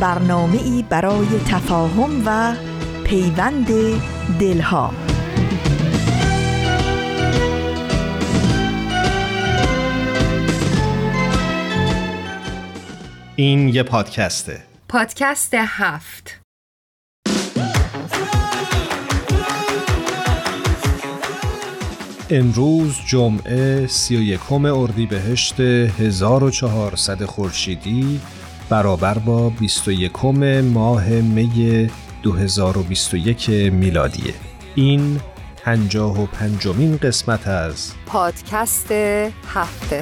برنامه ای برای تفاهم و پیوند دلها. این یه پادکسته. پادکست هفت. امروز جمعه سی و یکم اردیبهشت 1400 خورشیدی برابر با 21 ماه می 2021 میلادیه این پنجاه و پنجمین قسمت از پادکست هفته.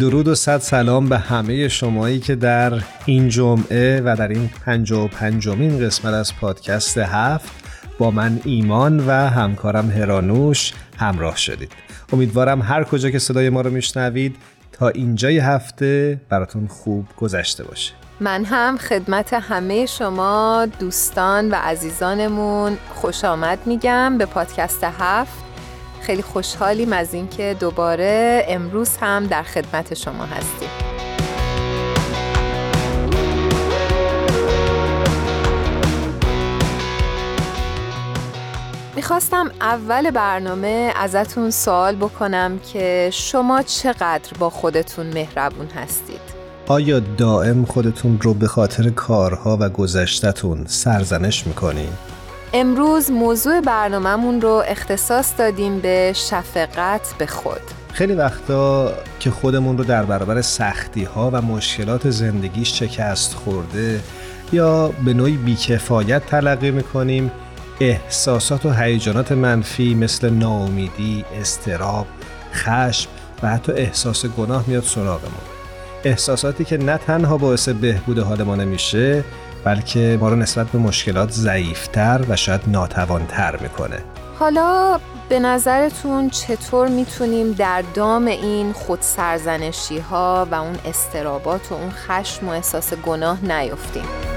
درود و صد سلام به همه شمایی که در این جمعه و در این پنجاه و پنجمین قسمت از پادکست هفت با من ایمان و همکارم هرانوش همراه شدید. امیدوارم هر کجا که صدای ما رو میشنوید تا اینجای هفته براتون خوب گذشته باشه. من هم خدمت همه شما دوستان و عزیزانمون خوش آمد میگم به پادکست هفت. خیلی خوشحالیم از اینکه دوباره امروز هم در خدمت شما هستیم. می‌خواستم اول برنامه ازتون سوال بکنم که شما چقدر با خودتون مهربون هستید؟ آیا دائم خودتون رو به خاطر کارها و گذشتتون سرزنش می‌کنید؟ امروز موضوع برنامهمون رو اختصاص دادیم به شفقت به خود خیلی وقتا که خودمون رو در برابر سختی ها و مشکلات زندگیش شکست خورده یا به نوعی بیکفایت تلقی می‌کنیم احساسات و هیجانات منفی مثل ناامیدی، استراب، خشم و حتی احساس گناه میاد سراغمون احساساتی که نه تنها باعث بهبود حال ما نمیشه بلکه ما رو نسبت به مشکلات ضعیفتر و شاید ناتوانتر می‌کنه حالا به نظرتون چطور می‌تونیم در دام این خودسرزنشی ها و اون استرابات و اون خشم و احساس گناه نیفتیم؟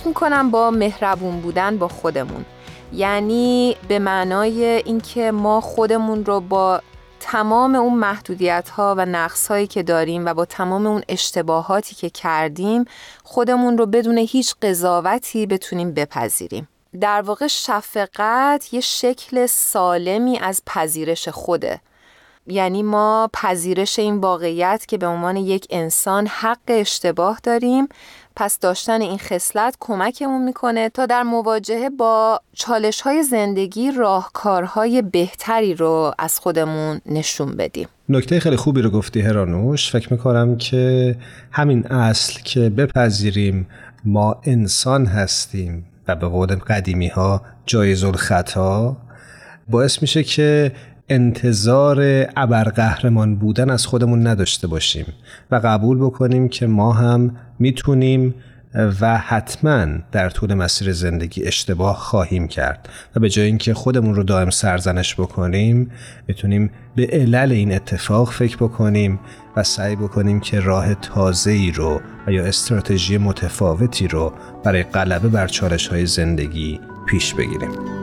فکر می‌کنم با مهربون بودن با خودمون. یعنی به معنای اینکه ما خودمون رو با تمام اون محدودیت ها و نقص هایی که داریم و با تمام اون اشتباهاتی که کردیم خودمون رو بدون هیچ قضاوتی بتونیم بپذیریم. در واقع شفقت یه شکل سالمی از پذیرش خوده. یعنی ما پذیرش این واقعیت که به عنوان یک انسان حق اشتباه داریم پس داشتن این خصلت کمکمون می‌کنه تا در مواجهه با چالش های زندگی راهکارهای بهتری رو از خودمون نشون بدیم. نکته خیلی خوبی رو گفتی هرانوش. فکر می‌کنم که همین اصل که بپذیریم ما انسان هستیم و به قول قدیمی ها جایز الخطا باعث میشه که انتظار ابرقهرمان بودن از خودمون نداشته باشیم و قبول بکنیم که ما هم می‌تونیم و حتما در طول مسیر زندگی اشتباه خواهیم کرد و به جای اینکه خودمون رو دائم سرزنش بکنیم می‌تونیم به علل این اتفاق فکر بکنیم و سعی بکنیم که راه تازه ای رو و یا استراتژی متفاوتی رو برای غلبه بر چالش های زندگی پیش بگیریم.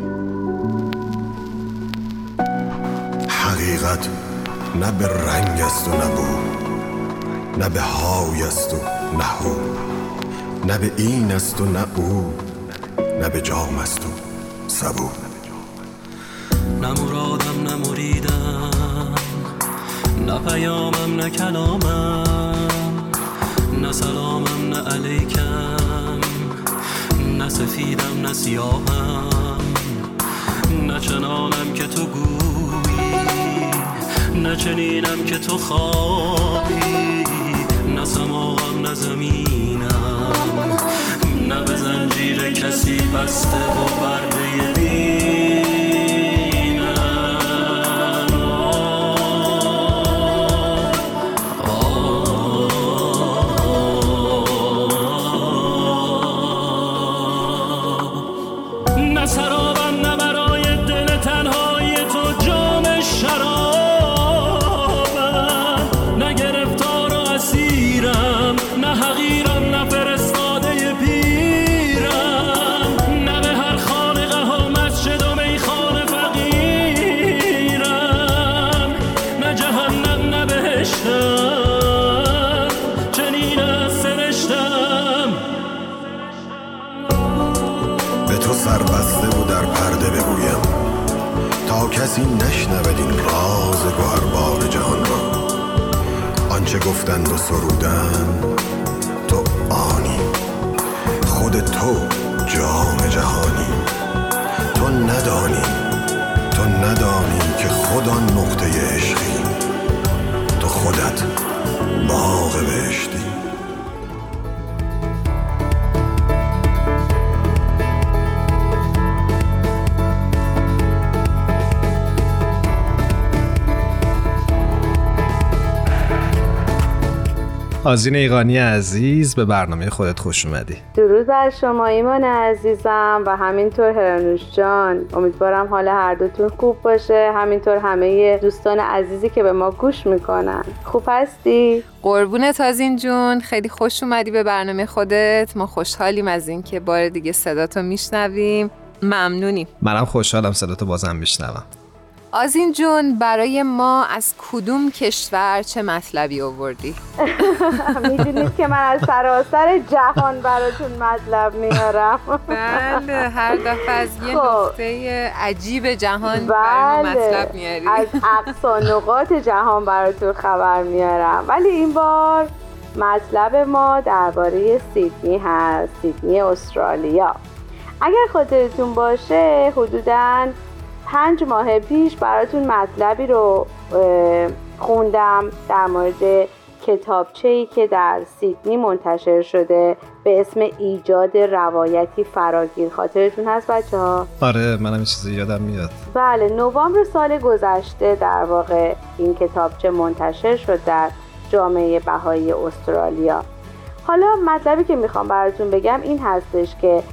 حقیقت نه به رنگ است و نه نه به های است و نه هو نه به این است و نه او نه به جام است و سبو. نه مرادم نه مریدم نه پیامم نه کلامم نه سلامم نه علیکم نه سفیدم نه سیاهم نه چنانم که تو گویی نه چنینم که تو خواهی نه سما زمینم. نه به زنجیر کسی بسته و برده کسی گفتند و سرودن تو آنی. خود تو جام جهانی. تو ندانی تو ندانی که خود آن نقطه عشقی. تو خودت باغ بهشتی. آزین ایقانی عزیز به برنامه خودت خوش اومدی. درود بر شما ایمان عزیزم و همینطور هرانوش جان. امیدوارم حال هر دوتون خوب باشه. همینطور همه دوستان عزیزی که به ما گوش می‌کنن. خوب هستی؟ قربونت آزین جون. خیلی خوش اومدی به برنامه خودت. ما خوشحالیم از اینکه بار دیگه صداتو میشنویم. ممنونیم. منم خوشحالم صداتو بازم میشنوم. آزین جون برای ما از کدوم کشور چه مطلبی آوردی؟ می‌دونید که من از سراسر جهان براتون مطلب میارم بله هر دفعه از یه خب. نقطه عجیب جهان بله. مطلب میاری از اقصا نقاط جهان براتون خبر میارم ولی این بار مطلب ما درباره سیدنی هست سیدنی استرالیا اگر خاطرتون باشه حدوداً پنج ماه پیش براتون مطلبی رو خوندم در مورد کتابچه ای که در سیدنی منتشر شده به اسم ایجاد روایتی فراگیر خاطرتون هست بچه ها؟ آره منم چیزی یادم میاد بله نوامبر سال گذشته در واقع این کتابچه منتشر شد در جامعه بهایی استرالیا حالا مطلبی که می‌خوام براتون بگم این هستش که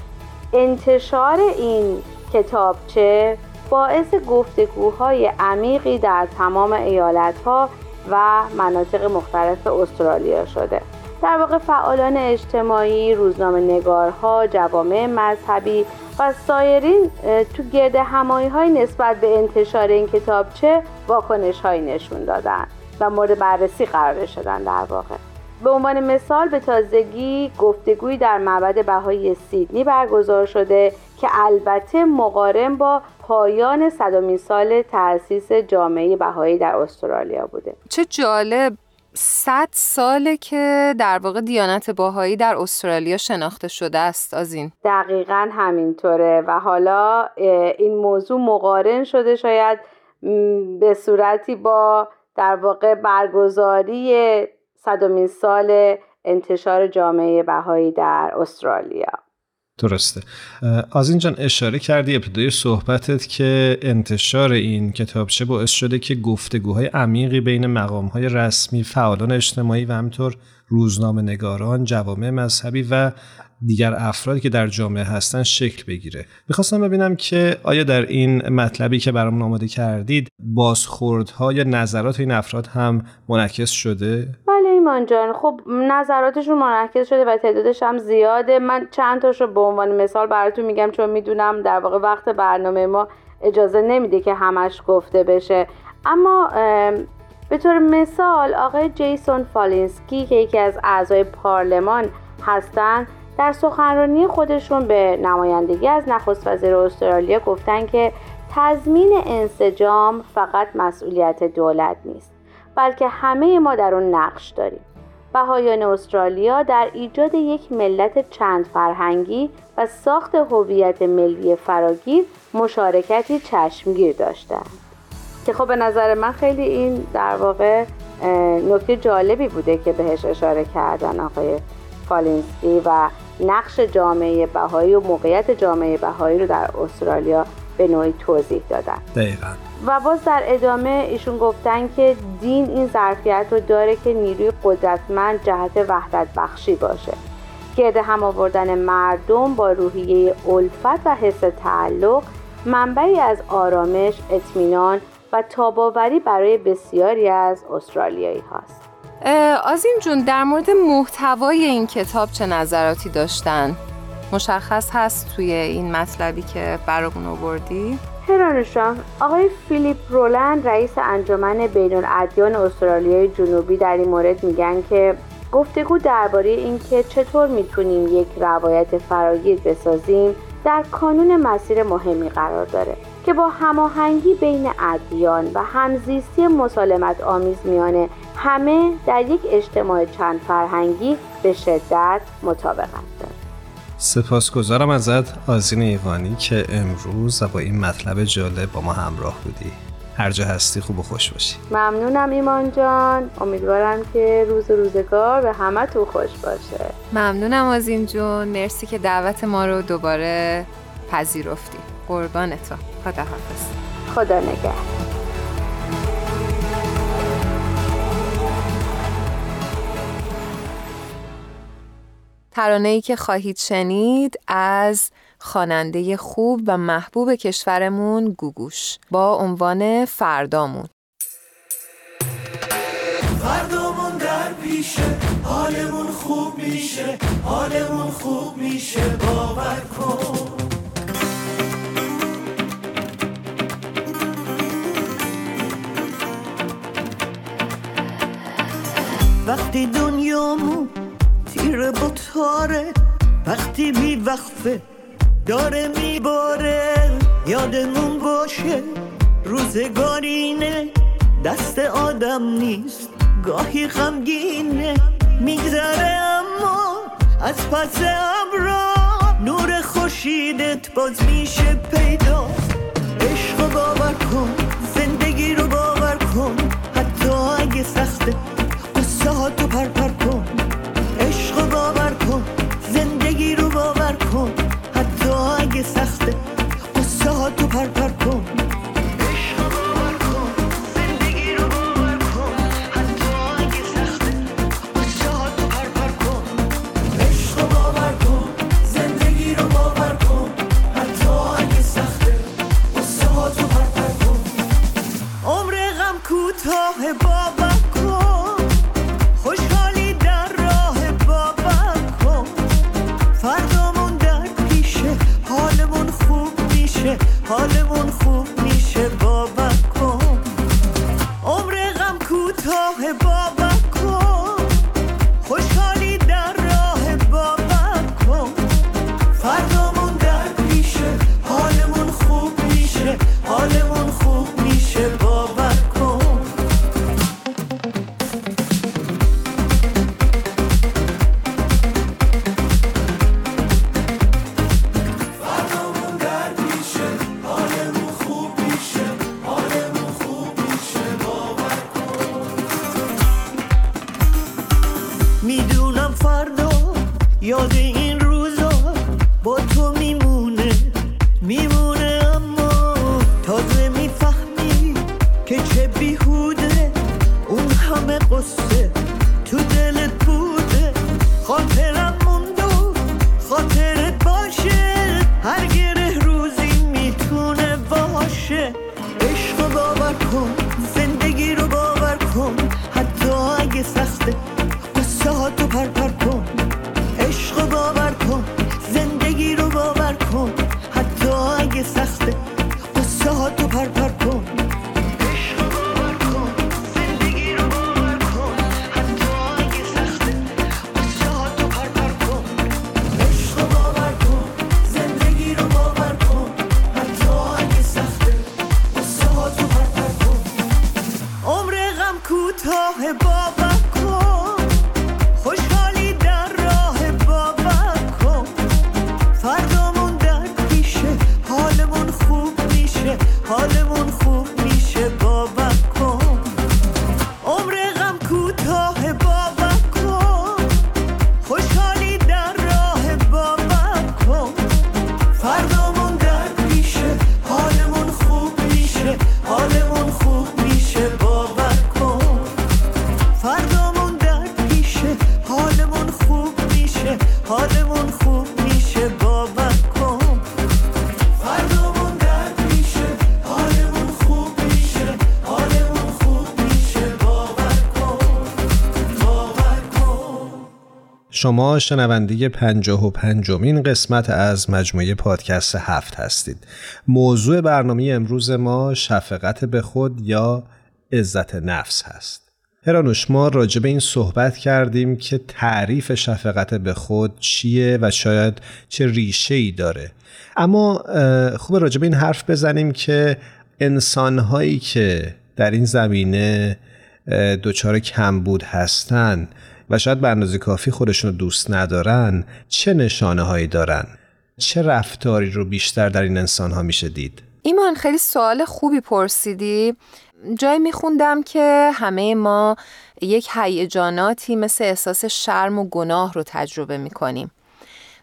انتشار این کتابچه باعث گفتگوهای عمیقی در تمام ایالتها و مناطق مختلف استرالیا شده. در واقع فعالان اجتماعی، روزنامه نگارها، جوامع مذهبی و سایرین تو گرد همایی های نسبت به انتشار این کتابچه واکنش های نشون دادن و مورد بررسی قرار شدن در واقع. به عنوان مثال به تازگی گفتگویی در معبد بهایی سیدنی برگزار شده که البته مقارن با پایان صدامین سال تأسیس جامعه بهایی در استرالیا بوده. چه جالب. صد ساله که در واقع دیانت باهایی در استرالیا شناخته شده است از این دقیقا همینطوره و حالا این موضوع مقارن شده شاید به صورتی با در واقع برگزاری صدامین سال انتشار جامعه بهایی در استرالیا. درسته. آزین جان اشاره کردی ابتدای صحبتت که انتشار این کتابچه باعث شده که گفتگوهای عمیقی بین مقامهای رسمی فعالان اجتماعی و همطور روزنامه نگاران جوامع مذهبی و دیگر افرادی که در جامعه هستن شکل بگیره. می‌خواستم ببینم که آیا در این مطلبی که برام آماده کردید بازخوردها یا نظرات این افراد هم منعکس شده؟ بله ایمان جان خب نظراتشون منعکس شده و تعدادش هم زیاده. من چند تاش رو به عنوان مثال براتون میگم چون می‌دونم در واقع وقت برنامه ما اجازه نمیده که همش گفته بشه. اما به طور مثال آقای جیسون فالینسکی که یکی از اعضای پارلمان هستند در سخنرانی خودشون به نمایندگی از نخست وزیر استرالیا گفتن که تضمین انسجام فقط مسئولیت دولت نیست بلکه همه ما در اون نقش داریم. بهایان استرالیا در ایجاد یک ملت چند فرهنگی و ساخت هویت ملی فراگیر مشارکتی چشمگیر داشتند. که خب به نظر من خیلی این در واقع نکته جالبی بوده که بهش اشاره کردن آقای کالینسکی و نقش جامعه بهایی و موقعیت جامعه بهایی رو در استرالیا به نوعی توضیح دادن. دقیقا. و باز در ادامه ایشون گفتن که دین این ظرفیت رو داره که نیروی قدرتمند جهت وحدت بخشی باشه. گرد هم آوردن مردم با روحیه الفت و حس تعلق منبعی از آرامش، اطمینان و تاباوری برای بسیاری از استرالیایی هاست. آزین جون در مورد محتوای این کتاب چه نظراتی داشتن؟ مشخص هست توی این مطلبی که برامون آوردی؟ هرانشان آقای فیلیپ رولند رئیس انجمن بین الادیان استرالیای جنوبی در این مورد میگن که گفتگو درباره اینکه چطور می‌تونیم یک روایت فراگیر بسازیم در کانون مسیر مهمی قرار داره که با هماهنگی بین ادیان و همزیستی مسالمت آمیز میانه همه در یک اجتماع چند فرهنگی به شدت مطابقت داره سپاسگزارم ازت آزین ایوانی که امروز با این مطلب جالب با ما همراه بودی. هر جا هستی خوب و خوش باشی. ممنونم ایمان جان. امیدوارم که روز روزگار به همه تو خوش باشه. ممنونم آزین جون. مرسی که دعوت ما رو دوباره پذیرفتی. قربان تو خدا حافظ خدا نگه ترانه ای که خواهید شنید از خواننده خوب و محبوب کشورمون گوگوش با عنوان فردامون. فردامون در پیشه حالمون خوب میشه حالمون خوب میشه باور کن. وقتی دنیامون تیر با تاره وقتی بی وقفه داره میباره. یادمون باشه روزگارینه دست آدم نیست گاهی غمگینه. میگذره اما از پس ابرا نور خوشیدت باز میشه پیدا. عشق باور کن زندگی رو باور کن. حتی اگه سخته ها تو پر کن عشق باور کن زندگی رو باور کن. حتی اگه سخته قصه ها تو پر شما شنونده پنجاه و پنجمین قسمت از مجموعه پادکست هفت هستید. موضوع برنامه امروز ما شفقت به خود یا عزت نفس هست. هرانوش ما راجع به این صحبت کردیم که تعریف شفقت به خود چیه و شاید چه ریشه ای داره. اما خوب راجع به این حرف بزنیم که انسانهایی که در این زمینه دچار کمبود هستن شاید به اندازه کافی خودشون رو دوست ندارن چه نشانه هایی دارن؟ چه رفتاری رو بیشتر در این انسان ها میشه دید؟ ایمان خیلی سوال خوبی پرسیدی. جایی میخوندم که همه ما یک هیجاناتی مثل احساس شرم و گناه رو تجربه می‌کنیم.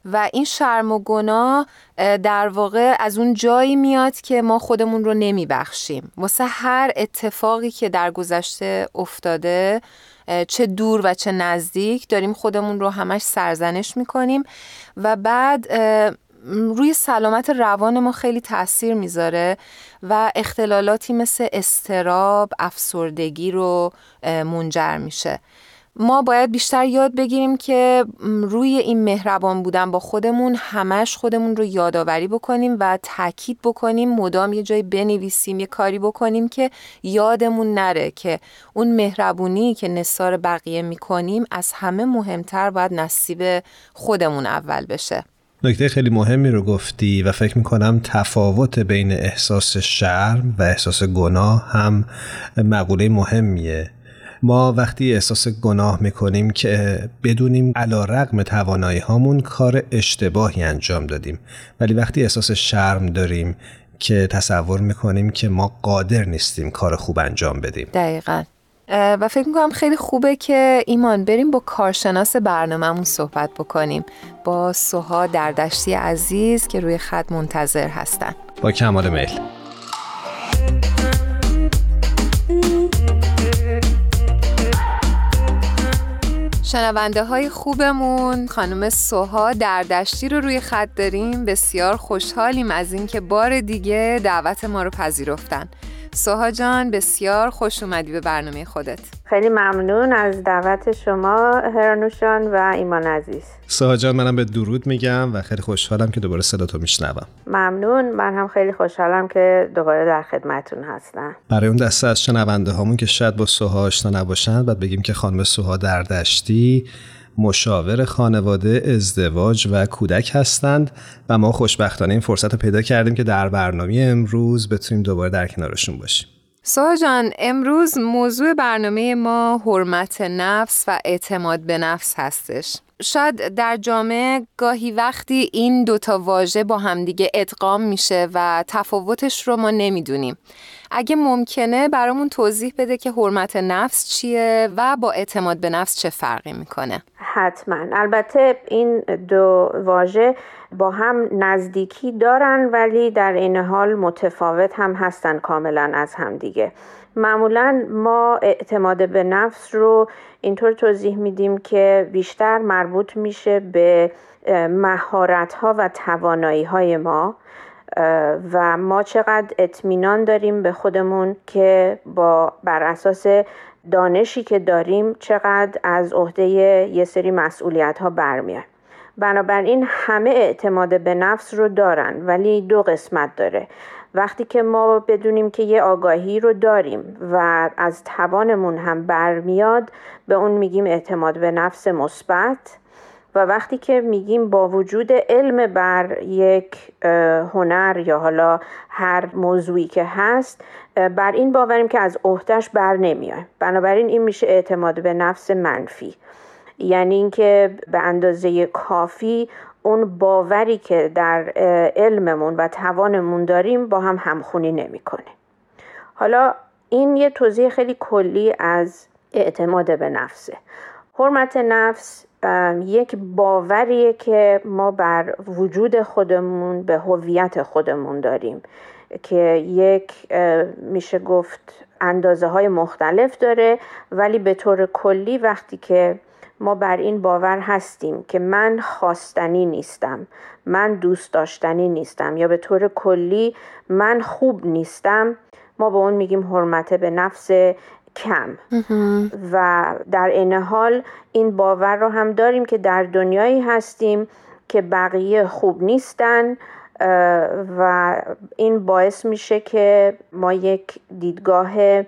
و این شرم و گناه در واقع از اون جایی میاد که ما خودمون رو نمیبخشیم. واسه هر اتفاقی که در گذشته افتاده چه دور و چه نزدیک داریم خودمون رو همش سرزنش می‌کنیم و بعد روی سلامت روان ما خیلی تاثیر می‌ذاره و اختلالاتی مثل استراب، افسردگی رو منجر میشه. ما باید بیشتر یاد بگیریم که روی این مهربان بودن با خودمون همش خودمون رو یادآوری بکنیم و تاکید بکنیم مدام یه جایی بنویسیم یه کاری بکنیم که یادمون نره که اون مهربونی که نصار بقیه می‌کنیم از همه مهمتر باید نصیب خودمون اول بشه. نکته خیلی مهمی رو گفتی و فکر می‌کنم تفاوت بین احساس شرم و احساس گناه هم مقوله مهمیه. ما وقتی احساس گناه می‌کنیم که بدونیم علا رقم توانایی هامون کار اشتباهی انجام دادیم. ولی وقتی احساس شرم داریم که تصور می‌کنیم که ما قادر نیستیم کار خوب انجام بدیم. دقیقا. و فکر می‌کنم خیلی خوبه که ایمان بریم با کارشناس برنامهمون صحبت بکنیم. با سوها دردشتی عزیز که روی خط منتظر هستن. با کمال میل. شنونده های خوبمون. خانم سوها دردشتی رو روی خط داریم. بسیار خوشحالیم از اینکه بار دیگه دعوت ما رو پذیرفتن. سوها جان بسیار خوش اومدی به برنامه خودت. خیلی ممنون از دعوت شما هرانوشان و ایمان عزیز. سوها جان منم به درود میگم و خیلی خوشحالم که دوباره صداتو میشنوم. ممنون. من هم خیلی خوشحالم که دوباره در خدمتون هستم. برای اون دسته از شنونده هامون که شاید با سوها آشنا نباشند بعد بگیم که خانم سوها دردشتی مشاور خانواده ازدواج و کودک هستند و ما خوشبختانه این فرصت رو پیدا کردیم که در برنامه امروز بتونیم دوباره در کنارشون باشیم. سوها جان امروز موضوع برنامه ما حرمت نفس و اعتماد به نفس هستش. شاید در جامعه گاهی وقتی این دوتا واژه با همدیگه ادغام میشه و تفاوتش رو ما نمی‌دونیم. اگه ممکنه برامون توضیح بده که حرمت نفس چیه و با اعتماد به نفس چه فرقی می‌کنه. حتما. البته این دو واژه با هم نزدیکی دارن ولی در این حال متفاوت هم هستن کاملا از همدیگه معمولا ما اعتماد به نفس رو اینطور توضیح میدیم که بیشتر مربوط میشه به مهارت ها و توانایی های ما. و ما چقدر اطمینان داریم به خودمون که با بر اساس دانشی که داریم چقدر از عهده یه سری مسئولیت ها برمیاد. بنابراین همه اعتماد به نفس رو دارن ولی دو قسمت داره. وقتی که ما بدونیم که یه آگاهی رو داریم و از توانمون هم برمیاد به اون میگیم اعتماد به نفس مثبت. و وقتی که میگیم با وجود علم بر یک هنر یا حالا هر موضوعی که هست بر این باوریم که از عهدهش بر نمیایم. بنابراین این میشه اعتماد به نفس منفی. یعنی اینکه به اندازه کافی اون باوری که در علممون و توانمون داریم با هم همخونی نمی‌کنه. حالا این یه توضیح خیلی کلی از اعتماد به نفسه. حرمت نفس یک باوریه که ما بر وجود خودمون به هویت خودمون داریم که یک میشه گفت اندازه های مختلف داره ولی به طور کلی وقتی که ما بر این باور هستیم که من خواستنی نیستم من دوست داشتنی نیستم یا به طور کلی من خوب نیستم ما به اون میگیم حرمت به نفس کم. و در این حال این باور رو هم داریم که در دنیایی هستیم که بقیه خوب نیستن و این باعث میشه که ما یک دیدگاه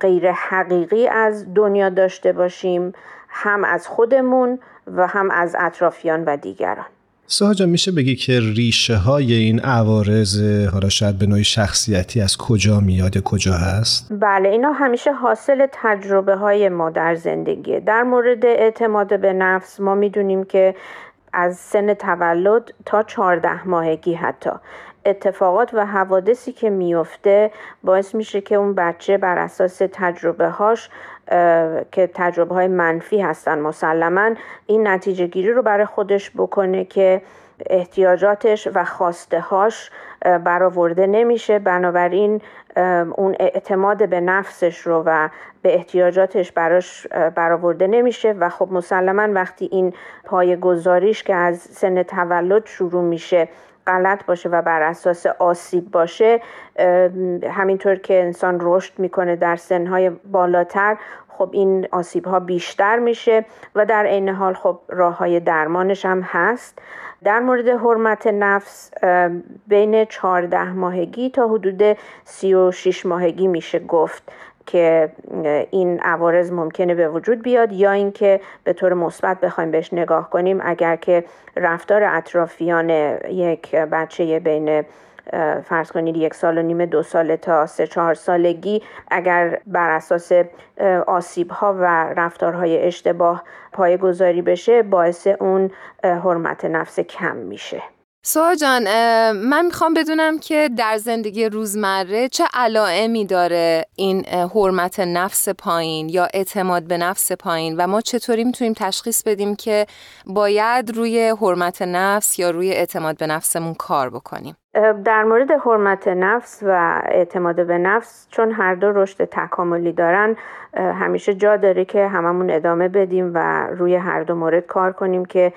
غیر حقیقی از دنیا داشته باشیم هم از خودمون و هم از اطرافیان و دیگران. ساجا میشه بگی که ریشه های این عوارض حالا شاید به نوعی شخصیتی از کجا میاد کجا هست؟ بله اینا همیشه حاصل تجربه های ما در زندگی در مورد اعتماد به نفس ما می‌دونیم که از سن تولد تا چهارده ماهگی حتی اتفاقات و حوادثی که میفته باعث میشه که اون بچه بر اساس تجربه هاش که تجربه های منفی هستن مسلما این نتیجه گیری رو برای خودش بکنه که احتیاجاتش و خواسته هاش برآورده نمیشه. بنابراین اون اعتماد به نفسش رو و به احتیاجاتش براش برآورده نمیشه. و خب مسلما وقتی این پای گذاریش که از سن تولد شروع میشه غلط باشه و بر اساس آسیب باشه همینطور که انسان رشد می‌کنه در سنهای بالاتر خب این آسیب ها بیشتر میشه و در عین حال خب راه های درمانش هم هست. در مورد حرمت نفس بین 14 ماهگی تا حدود 36 ماهگی میشه گفت. که این عوارض ممکنه به وجود بیاد یا اینکه به طور مثبت بخوایم بهش نگاه کنیم. اگر که رفتار اطرافیان یک بچه بین فرض کنید یک سال و نیم دو ساله تا سه چهار سالگی اگر بر اساس آسیب ها و رفتارهای اشتباه پای گذاری بشه باعث اون حرمت نفس کم میشه. سوها جان من می‌خوام بدونم که در زندگی روزمره چه علائمی داره این حرمت نفس پایین یا اعتماد به نفس پایین و ما چطوری می‌تونیم تشخیص بدیم که باید روی حرمت نفس یا روی اعتماد به نفسمون کار بکنیم؟ در مورد حرمت نفس و اعتماد به نفس چون هر دو رشد تکاملی دارن همیشه جا داره که هممون ادامه بدیم و روی هر دو مورد کار کنیم که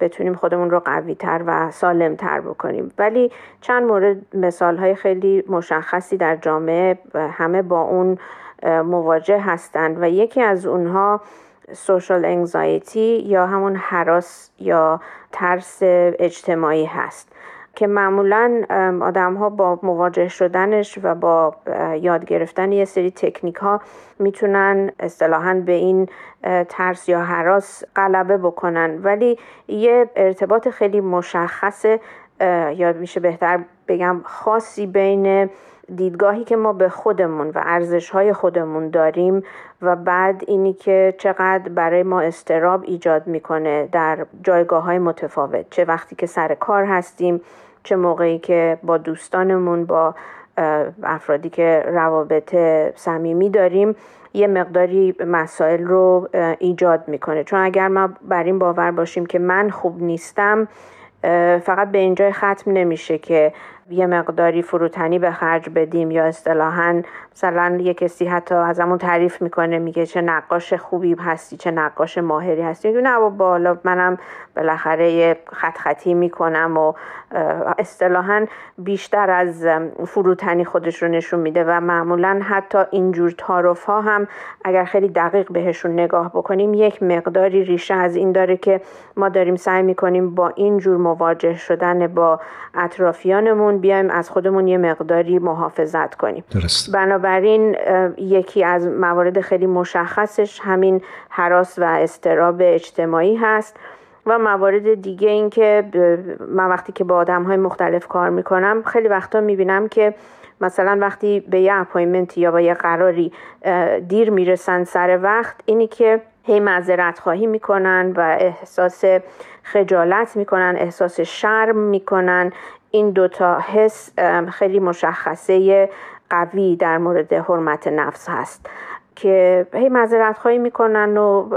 بتونیم خودمون رو قوی تر و سالم تر بکنیم. ولی چند مورد مثال های خیلی مشخصی در جامعه همه با اون مواجه هستند و یکی از اونها سوشال انگزایتی یا همون حراس یا ترس اجتماعی هست. که معمولا آدم ها با مواجه شدنش و با یاد گرفتن یه سری تکنیک ها می‌تونن اصطلاحا به این ترس یا حراس غلبه بکنن. ولی یه ارتباط خیلی مشخص یا میشه بهتر بگم خاصی بین دیدگاهی که ما به خودمون و ارزش های خودمون داریم و بعد اینی که چقدر برای ما استراب ایجاد می‌کنه در جایگاه های متفاوت. چه وقتی که سر کار هستیم چه موقعی که با دوستانمون با افرادی که روابط صمیمی داریم یه مقداری مسائل رو ایجاد می‌کنه. چون اگر ما بر این باور باشیم که من خوب نیستم فقط به اینجای ختم نمیشه که یه مقداری فروتنی به خرج بدیم یا اصطلاحا مثلا یه کسی حتی ازمون تعریف می‌کنه میگه چه نقاش خوبی هستی چه نقاش ماهری هستی. میگه نه بالا منم بالاخره یه خط خطی می‌کنم و اصطلاحا بیشتر از فروتنی خودش رو نشون میده و معمولا حتی اینجور تعارف ها هم اگر خیلی دقیق بهشون نگاه بکنیم یک مقداری ریشه از این داره که ما داریم سعی می‌کنیم با اینجور مواجه شدن با اطرافیانمون بیایم از خودمون یه مقداری محافظت کنیم درست. بنابراین یکی از موارد خیلی مشخصش همین حراس و استراب اجتماعی هست و موارد دیگه این که من وقتی که با آدم های مختلف کار می‌کنم خیلی وقتا می‌بینم که مثلا وقتی به یه اپایمنت یا با یه قراری دیر می‌رسن سر وقت اینی که هی معذرت خواهی می‌کنن و احساس خجالت می‌کنن احساس شرم می‌کنن این دوتا حس خیلی مشخصه قوی در مورد حرمت نفس هست که هی معذرت خواهی می‌کنن و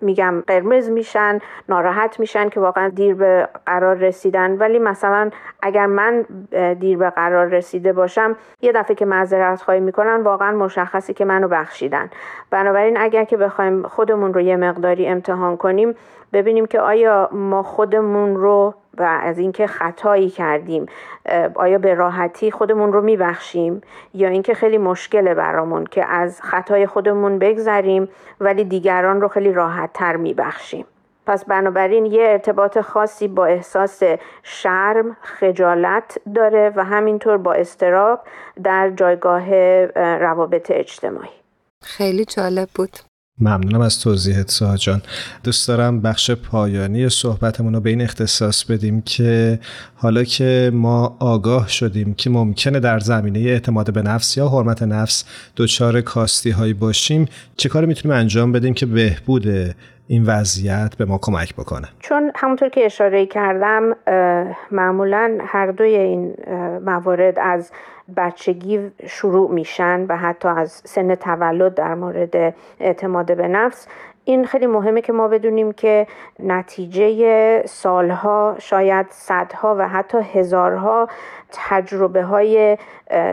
میگم قرمز میشن ناراحت میشن که واقعا دیر به قرار رسیدن. ولی مثلا اگر من دیر به قرار رسیده باشم یه دفعه که معذرت خواهی می‌کنن واقعا مشخصی که منو بخشیدن. بنابراین اگر که بخوایم خودمون رو یه مقداری امتحان کنیم ببینیم که آیا ما خودمون رو و از اینکه خطایی کردیم آیا به راحتی خودمون رو میبخشیم یا اینکه خیلی مشکله برامون که از خطای خودمون بگذریم ولی دیگران رو خیلی راحت تر میبخشیم. پس بنابراین یه ارتباط خاصی با احساس شرم، خجالت داره و همینطور با استراب در جایگاه روابط اجتماعی. خیلی جالب بود. ممنونم از توضیحت ساها جان. دوست دارم بخش پایانی صحبتمون رو به این اختصاص بدیم که حالا که ما آگاه شدیم که ممکنه در زمینه اعتماد به نفس یا حرمت نفس دچار کاستی هایی باشیم چه کاری می‌تونیم انجام بدیم که بهبود این وضعیت به ما کمک بکنه؟ چون همونطور که اشاره کردم معمولا هر دوی این موارد از بچگی شروع میشن و حتی از سن تولد در مورد اعتماد به نفس این خیلی مهمه که ما بدونیم که نتیجه سالها شاید صدها و حتی هزارها تجربه های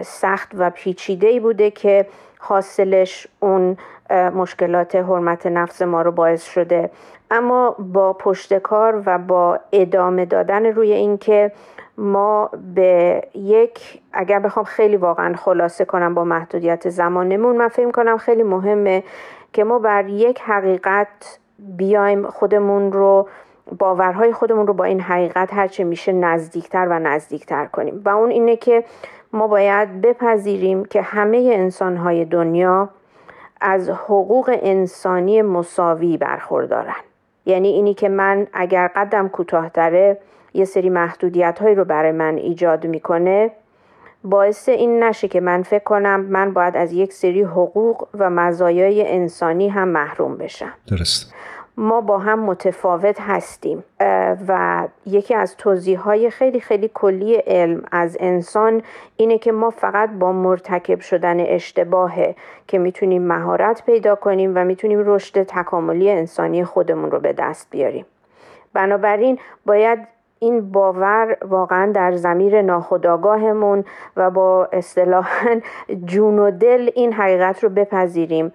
سخت و پیچیده ای بوده که حاصلش اون مشکلات حرمت نفس ما رو باعث شده. اما با پشتکار و با ادامه دادن روی اینکه ما به یک اگر بخوام خیلی واقعا خلاصه کنم با محدودیت زمانمون من فکر کنم خیلی مهمه که ما بر یک حقیقت بیایم خودمون رو باورهای خودمون رو با این حقیقت هرچه میشه نزدیکتر و نزدیکتر کنیم. و اون اینه که ما باید بپذیریم که همه انسانهای دنیا از حقوق انسانی مساوی برخوردارن. یعنی اینی که من اگر قدم کوتاهتره یه سری محدودیت هایی رو برای من ایجاد می‌کنه باعث این نشه که من فکر کنم من باید از یک سری حقوق و مزایای انسانی هم محروم بشم. درست. ما با هم متفاوت هستیم و یکی از توضیح های خیلی خیلی کلی علم از انسان اینه که ما فقط با مرتکب شدن اشتباهه که می‌تونیم مهارت پیدا کنیم و می‌تونیم رشد تکاملی انسانی خودمون رو به دست بیاریم. بنابراین باید این باور واقعا در زمیر ناخودآگاهمون و با اصطلاحا جون و دل این حقیقت رو بپذیریم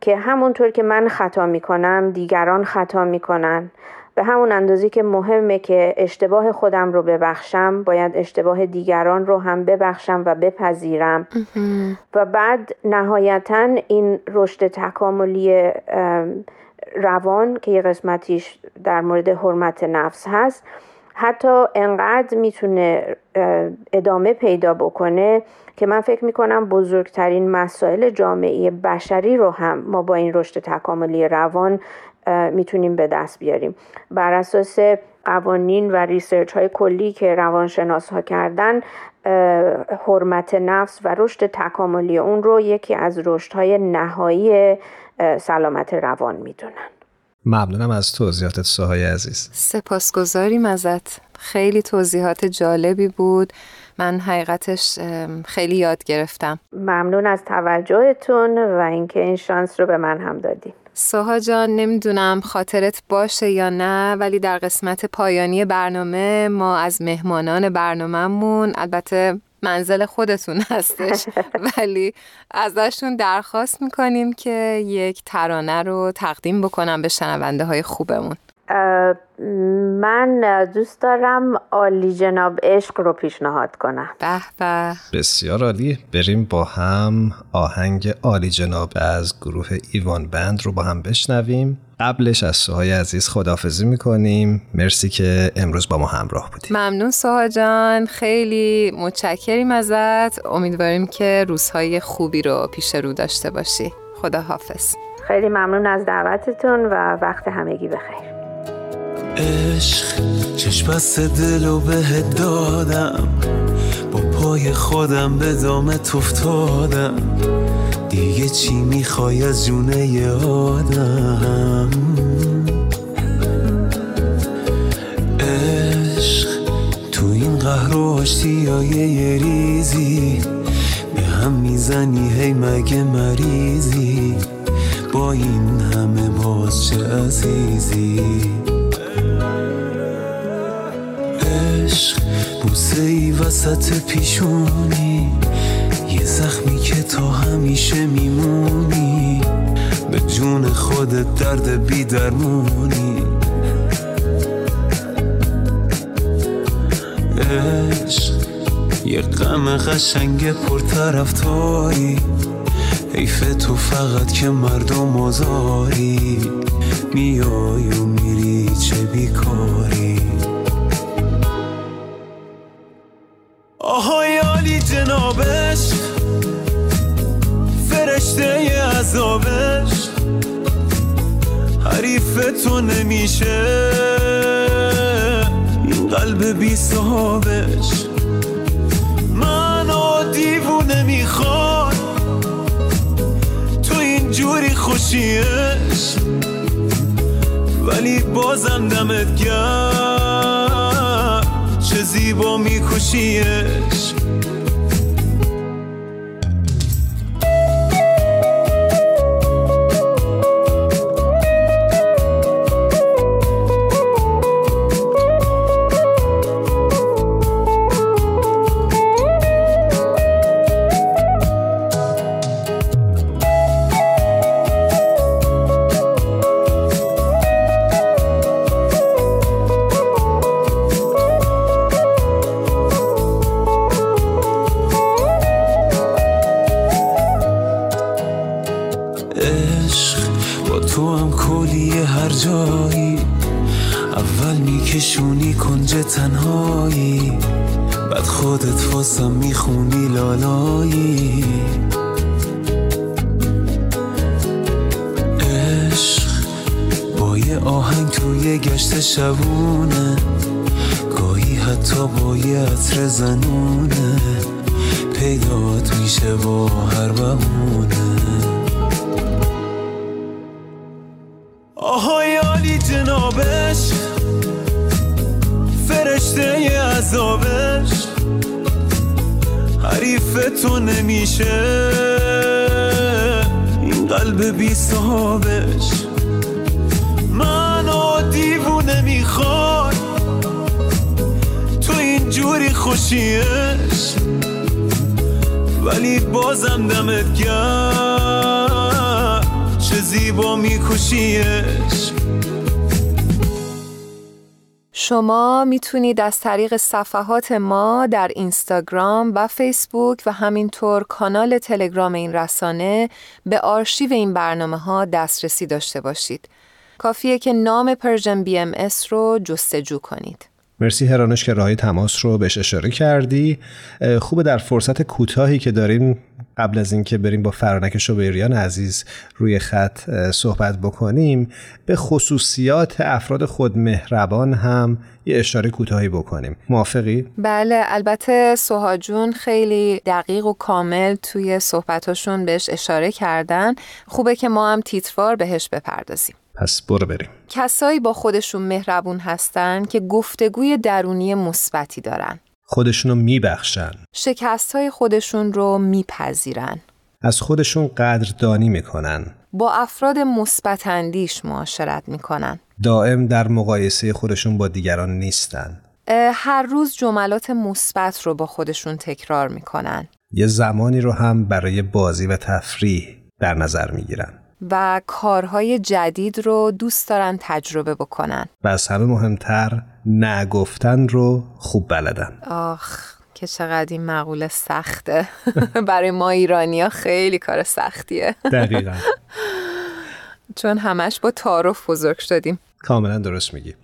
که همونطور که من خطا می‌کنم دیگران خطا می‌کنن. به همون اندازی که مهمه که اشتباه خودم رو ببخشم باید اشتباه دیگران رو هم ببخشم و بپذیرم. و بعد نهایتا این رشد تکاملی روان که یه قسمتیش در مورد حرمت نفس هست حتی انقدر می‌تونه ادامه پیدا بکنه که من فکر می‌کنم بزرگترین مسائل جامعه بشری رو هم ما با این رشد تکاملی روان می‌تونیم به دست بیاریم. بر اساس قوانین و ریسرچ های کلی که روانشناس ها کردن حرمت نفس و رشد تکاملی اون رو یکی از رشد های نهایی سلامت روان می‌دونن. ممنونم از توضیحاتت سوهای عزیز. سپاسگزاریم ازت. خیلی توضیحات جالبی بود. من حقیقتش خیلی یاد گرفتم. ممنون از توجهتون و اینکه این شانس رو به من هم دادیم سوها جان نمی‌دونم خاطرت باشه یا نه ولی در قسمت پایانی برنامه ما از مهمانان برنامهمون البته منزل خودتون هستش. ولی ازشون درخواست می‌کنیم که یک ترانه رو تقدیم بکنم به شنونده های خوبمون من دوست دارم عالی جناب عشق رو پیشنهاد کنم. به به. بسیار عالی. بریم با هم آهنگ عالی جناب از گروه ایوان بند رو با هم بشنویم. قبلش از سوهای عزیز خدافزی می‌کنیم. مرسی که امروز با ما همراه بودیم ممنون سوها جان. خیلی متشکریم ازت. امیدواریم که روزهای خوبی رو پیش رو داشته باشی. خدا حافظ خیلی ممنون از دعوتتون و وقت همگی بخیر. عشق چشم بست دل و به دادم. با پای خودم به دامت افتادم. دیگه چی می‌خوای از جونه آدم؟ عشق تو این قهر و آشتی های یه ریزی. به هم می‌زنی هی مگه مریضی؟ با این همه باز چه عزیزی؟ عشق بوسه ای وسط پیشونی. زخمی که تو همیشه میمونی. به جون خودت درد بیدرمونی. عشق یه غم قشنگ پرطرفداری. حیف تو فقط که مردم آزاری. میای و میری چه بیکاری؟ قلب بی صحابش منو دیوونه می‌خواد تو اینجوری خوشیش. ولی بازم دمت گرد چه زیبا میکشیش. حریف تو نمیشه. این قلب بی صحابش منو دیوونه می‌خواد. تو اینجوری خوشیش. ولی بازم دمت گرد چه زیبا میکشیش شما می‌تونید از طریق صفحات ما در اینستاگرام و فیسبوک و همینطور کانال تلگرام این رسانه به آرشیو این برنامه ها دسترسی داشته باشید. کافیه که نام Persian BMS رو جستجو کنید. مرسی هرانوش که راهی تماس رو بهش اشاره کردی خوبه در فرصت کوتاهی که داریم قبل از اینکه بریم با فرانک شوبریان عزیز روی خط صحبت بکنیم به خصوصیات افراد خود مهربان هم یه اشاره کوتاهی بکنیم. موافقی؟ بله البته سوهاجون خیلی دقیق و کامل توی صحبتاشون بهش اشاره کردن. خوبه که ما هم تیتروار بهش بپردازیم. پس برو بریم. کسایی با خودشون مهربون هستن که گفتگوی درونی مثبتی دارن. خودشونو میبخشن. شکست های خودشون رو میپذیرن. از خودشون قدردانی می‌کنن. با افراد مثبت اندیش معاشرت می‌کنن. دائم در مقایسه خودشون با دیگران نیستن. هر روز جملات مثبت رو با خودشون تکرار می‌کنن. یه زمانی رو هم برای بازی و تفریح در نظر می‌گیرن. و کارهای جدید رو دوست دارن تجربه بکنن. و از همه مهمتر نگفتن رو خوب بلدن. آخ که چقدر این مقوله سخته. برای ما ایرانی ها خیلی کار سختیه. دقیقا. چون همش با تعارف بزرگ شدیم. کاملا درست میگی.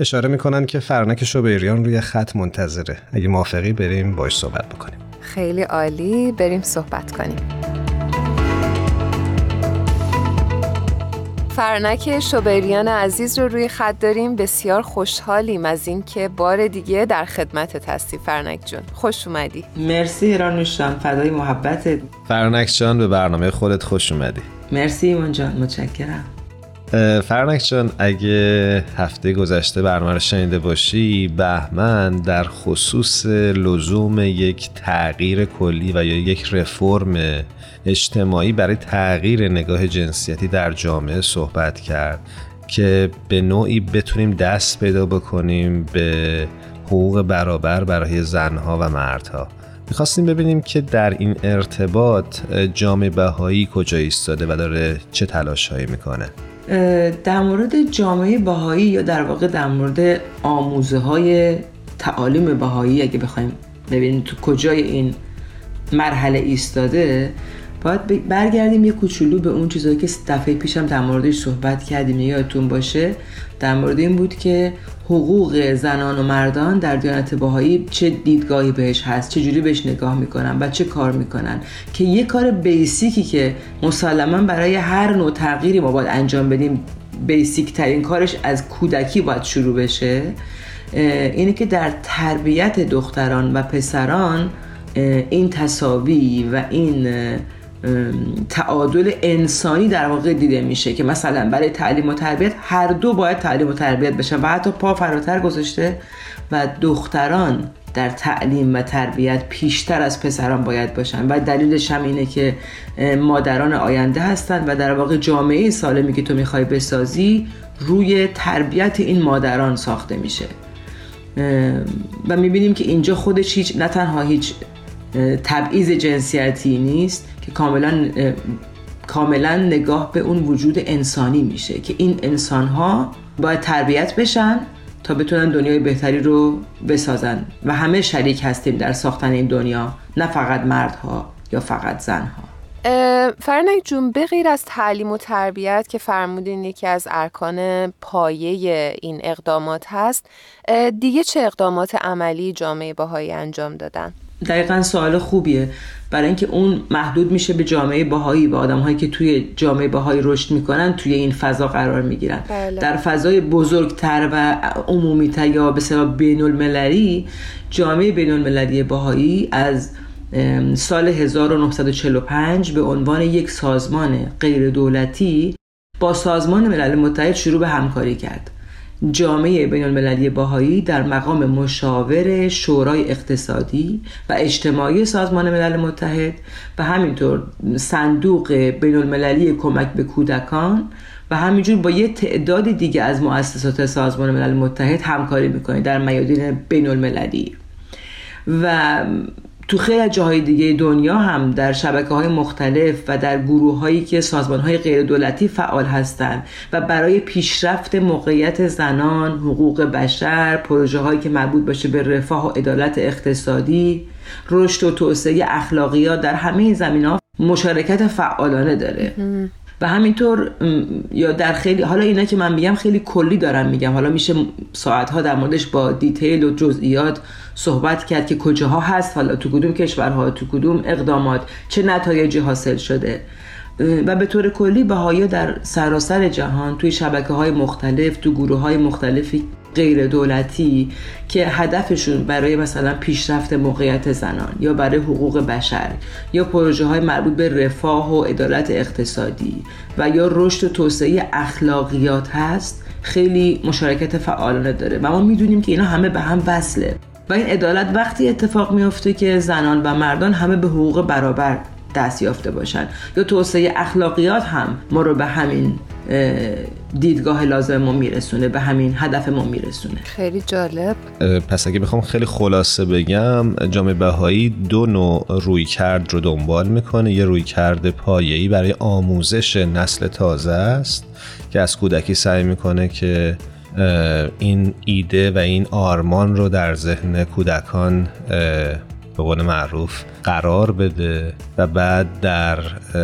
اشاره می‌کنن که فرنک شوبریان روی خط منتظره. اگه موافقی بریم باش صحبت بکنیم. خیلی عالی. بریم صحبت کنیم. فرنک شوبریان عزیز رو روی خط داریم. بسیار خوشحالیم از اینکه بار دیگه در خدمتت هستیم فرنک جون. خوش اومدی. مرسی هرانوش جان. فدای محبتت. فرنک جان به برنامه خودت خوش اومدی. مرسی ایمان جان. متشکرم. فرنک جان اگه هفته گذشته برنامه رو شنیده باشی بهمن در خصوص لزوم یک تغییر کلی و یا یک رفرم اجتماعی برای تغییر نگاه جنسیتی در جامعه صحبت کرد که به نوعی بتونیم دست پیدا بکنیم به حقوق برابر برای زنها و مردها. می‌خواستیم ببینیم که در این ارتباط جامعه بهایی کجا ایستاده و داره چه تلاشهایی می‌کنه. در مورد جامعه بهایی یا در واقع در مورد آموزه های تعالیم بهایی اگه بخوایم ببینیم تو کجای این مرحله ایستاده باید برگردیم یه کوچولو به اون چیزایی که دفعه پیشم در موردش صحبت کردیم. یادتون باشه در مورد این بود که حقوق زنان و مردان در دیانت باهایی چه دیدگاهی بهش هست چه جوری بهش نگاه می‌کنن و چه کار می‌کنن. که یه کار بیسیکی که مسلما برای هر نوع تغییری ما باید انجام بدیم بیسیک ترین کارش از کودکی باید شروع بشه اینه که در تربیت دختران و پسران این تصاوی و این تعادل انسانی در واقع دیده میشه که مثلا برای تعلیم و تربیت هر دو باید تعلیم و تربیت بشن و حتی پا فراتر گذاشته و دختران در تعلیم و تربیت پیشتر از پسران باید باشن و دلیلش هم اینه که مادران آینده هستن و در واقع جامعه سالمی که تو می‌خوای بسازی روی تربیت این مادران ساخته میشه. و می‌بینیم که اینجا خودش هیچ نه تنها هیچ تبعیض جنسیتی نیست که کاملا کاملا نگاه به اون وجود انسانی میشه که این انسان ها باید تربیت بشن تا بتونن دنیای بهتری رو بسازن و همه شریک هستیم در ساختن این دنیا نه فقط مردها یا فقط زنها فرنک جون به غیر از تعلیم و تربیت که فرمودین یکی از ارکان پایه این اقدامات هست دیگه چه اقدامات عملی جامعه باهایی انجام دادن؟ دقیقا سوال خوبیه. برای اینکه اون محدود میشه به جامعه باهایی به آدم هایی که توی جامعه باهایی رشد می‌کنن توی این فضا قرار می‌گیرن. بله. در فضای بزرگتر و عمومیتر یا به سبب بین المللی جامعه بین المللی باهایی از سال 1945 به عنوان یک سازمان غیر دولتی با سازمان ملل متحد شروع به همکاری کرد. جامعه بین المللی باهایی در مقام مشاور شورای اقتصادی و اجتماعی سازمان ملل متحد و همینطور صندوق بین المللی کمک به کودکان و همینجور با یه تعداد دیگه از مؤسسات سازمان ملل متحد همکاری می‌کنه در میادین بین المللی و تو خیلی جاهای دیگه دنیا هم در شبکه های مختلف و در گروه هایی که سازمان های غیر دولتی فعال هستند و برای پیشرفت موقعیت زنان، حقوق بشر، پروژه هایی که مربوط باشه به رفاه و عدالت اقتصادی، رشد و توسعه اخلاقیات در همه زمین ها مشارکت فعالانه داره. و همینطور یا در خیلی حالا اینا که من میگم خیلی کلی دارم میگم. حالا میشه ساعتها در موردش با دیتیل و جزئیات صحبت کرد که کجاها هست. حالا تو کدوم کشورها تو کدوم اقدامات چه نتایجی حاصل شده. و به طور کلی بهایی در سراسر جهان توی شبکه های مختلف تو گروه های مختلفی غیر دولتی که هدفشون برای مثلا پیشرفت موقعیت زنان یا برای حقوق بشر یا پروژه های مربوط به رفاه و عدالت اقتصادی و یا رشد و توسعه اخلاقیات هست خیلی مشارکت فعالانه داره. و ما می‌دونیم که اینا همه به هم وصله. و این عدالت وقتی اتفاق میفته که زنان و مردان همه به حقوق برابر دست یافته باشن یا توسعه اخلاقیات هم ما رو به همین دیدگاه لازم ما میرسونه به همین هدف ما میرسونه. خیلی جالب. پس اگه بخوام خیلی خلاصه بگم جامعه بهایی دو نوع روی کرد رو دنبال می‌کنه. یه روی کرد پایه‌ای برای آموزش نسل تازه است که از کودکی سعی می‌کنه که این ایده و این آرمان رو در ذهن کودکان به قول معروف قرار بده و بعد در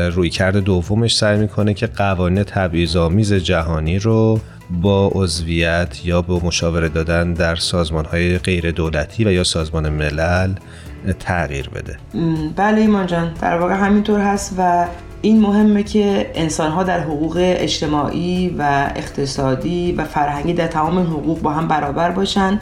رویکرد دومش سعی می‌کنه که قوانین تبعیض‌آمیز جهانی رو با عضویت یا با مشاوره دادن در سازمان های غیر دولتی و یا سازمان ملل تغییر بده. بله ایمان جان در واقع همینطور هست و این مهمه که انسان ها در حقوق اجتماعی و اقتصادی و فرهنگی در تمام حقوق با هم برابر باشن.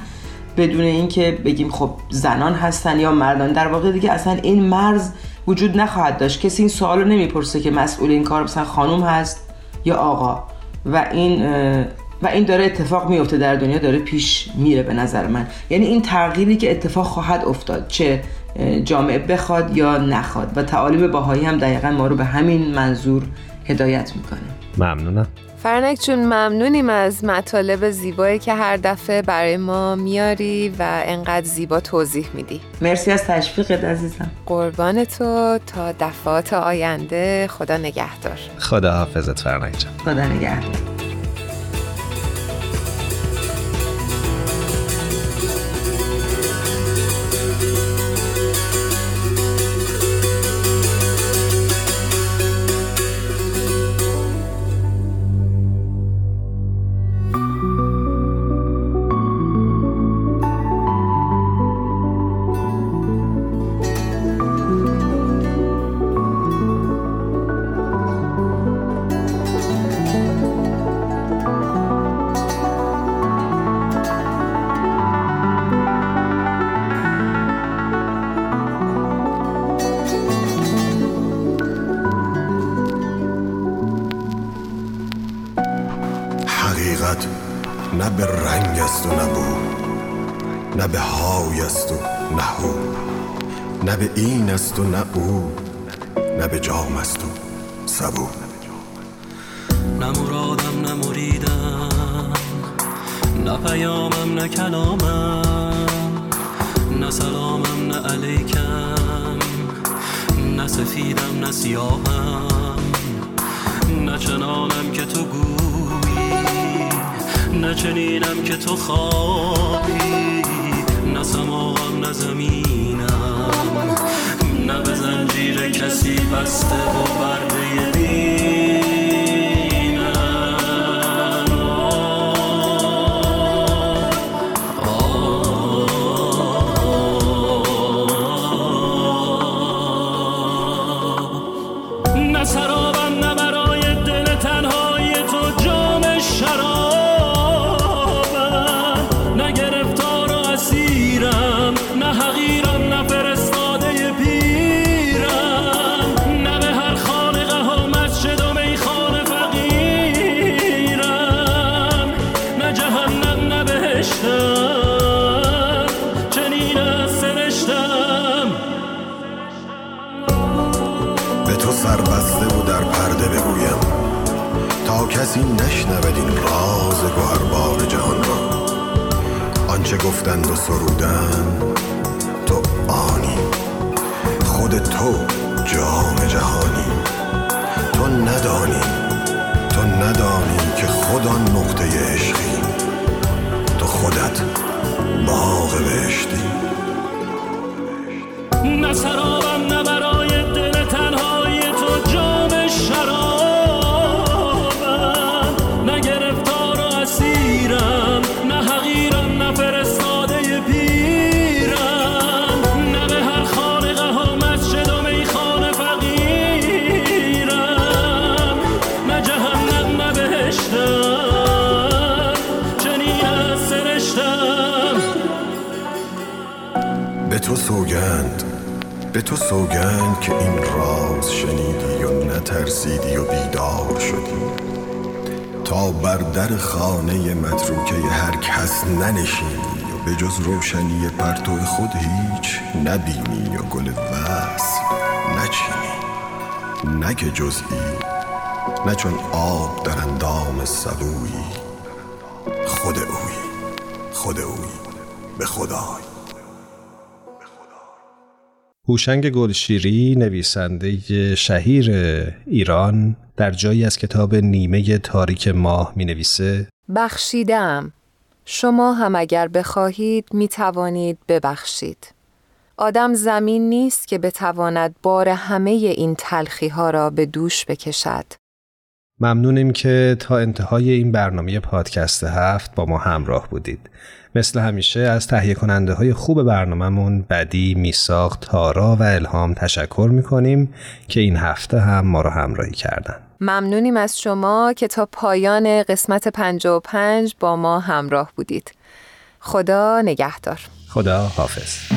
بدون اینکه بگیم خب زنان هستن یا مردان. در واقع دیگه اصلا این مرز وجود نخواهد داشت. کسی این سوال رو نمی‌پرسه که مسئول این کار مثلا خانوم هست یا آقا. و این و این داره اتفاق میفته در دنیا داره پیش میره به نظر من. یعنی این تغییری که اتفاق خواهد افتاد چه جامعه بخواد یا نخواد. و تعالیم باهایی هم دقیقا ما رو به همین منظور هدایت می‌کنه. ممنونم. فرنک چون ممنونیم از مطالب زیبایی که هر دفعه برای ما میاری و انقدر زیبا توضیح میدی. مرسی از تشویقت عزیزم. قربان تو. تا دفعات آینده خدا نگهدار. خدا حافظت فرنک جان. خدا نگهدار. است و نبو نه به های است و نه نه به این است و نه او. نه به جام است و سبو. نه مرادم نه مریدم. نه پیامم نه کلامم. نه سلامم نه علیکم. نه سفیدم نه سیاهم. نه چنانم که تو گویی. نه چنینم که تو خوابی نه سماغم نه زمینم. نه به زنجیر کسی بسته و برده کسی نشنود این راز گوهربار جهان را. آنچه گفتند و سرودن تو آنی. خود تو جام جهانی. تو ندانی تو ندانی که خود آن نقطه عشقی. تو خودت باغ بهشتی. نه تو سوگند که این راز شنیدی و نترسیدی و بیدار شدی. تا بر در خانه متروکه هر کس ننشینی و به جز روشنی پرتو خود هیچ نبینی و گل وصل نچینی. نه که جزئی نه چون آب در اندام سبویی. خود اوی خود اوی به خدای. هوشنگ گلشیری نویسنده شهیر ایران در جایی از کتاب نیمه تاریک ماه می نویسه بخشیدم. شما هم اگر بخواهید می توانید ببخشید. آدم زمین نیست که بتواند بار همه این تلخی ها را به دوش بکشد. ممنونیم که تا انتهای این برنامه پادکست هفت با ما همراه بودید. مثل همیشه از تهیه کننده های خوب برنامهمون بدی، میساخت، تارا و الهام تشکر می‌کنیم که این هفته هم ما رو همراهی کردن. ممنونیم از شما که تا پایان قسمت 55 با ما همراه بودید. خدا نگهدار. خدا حافظ.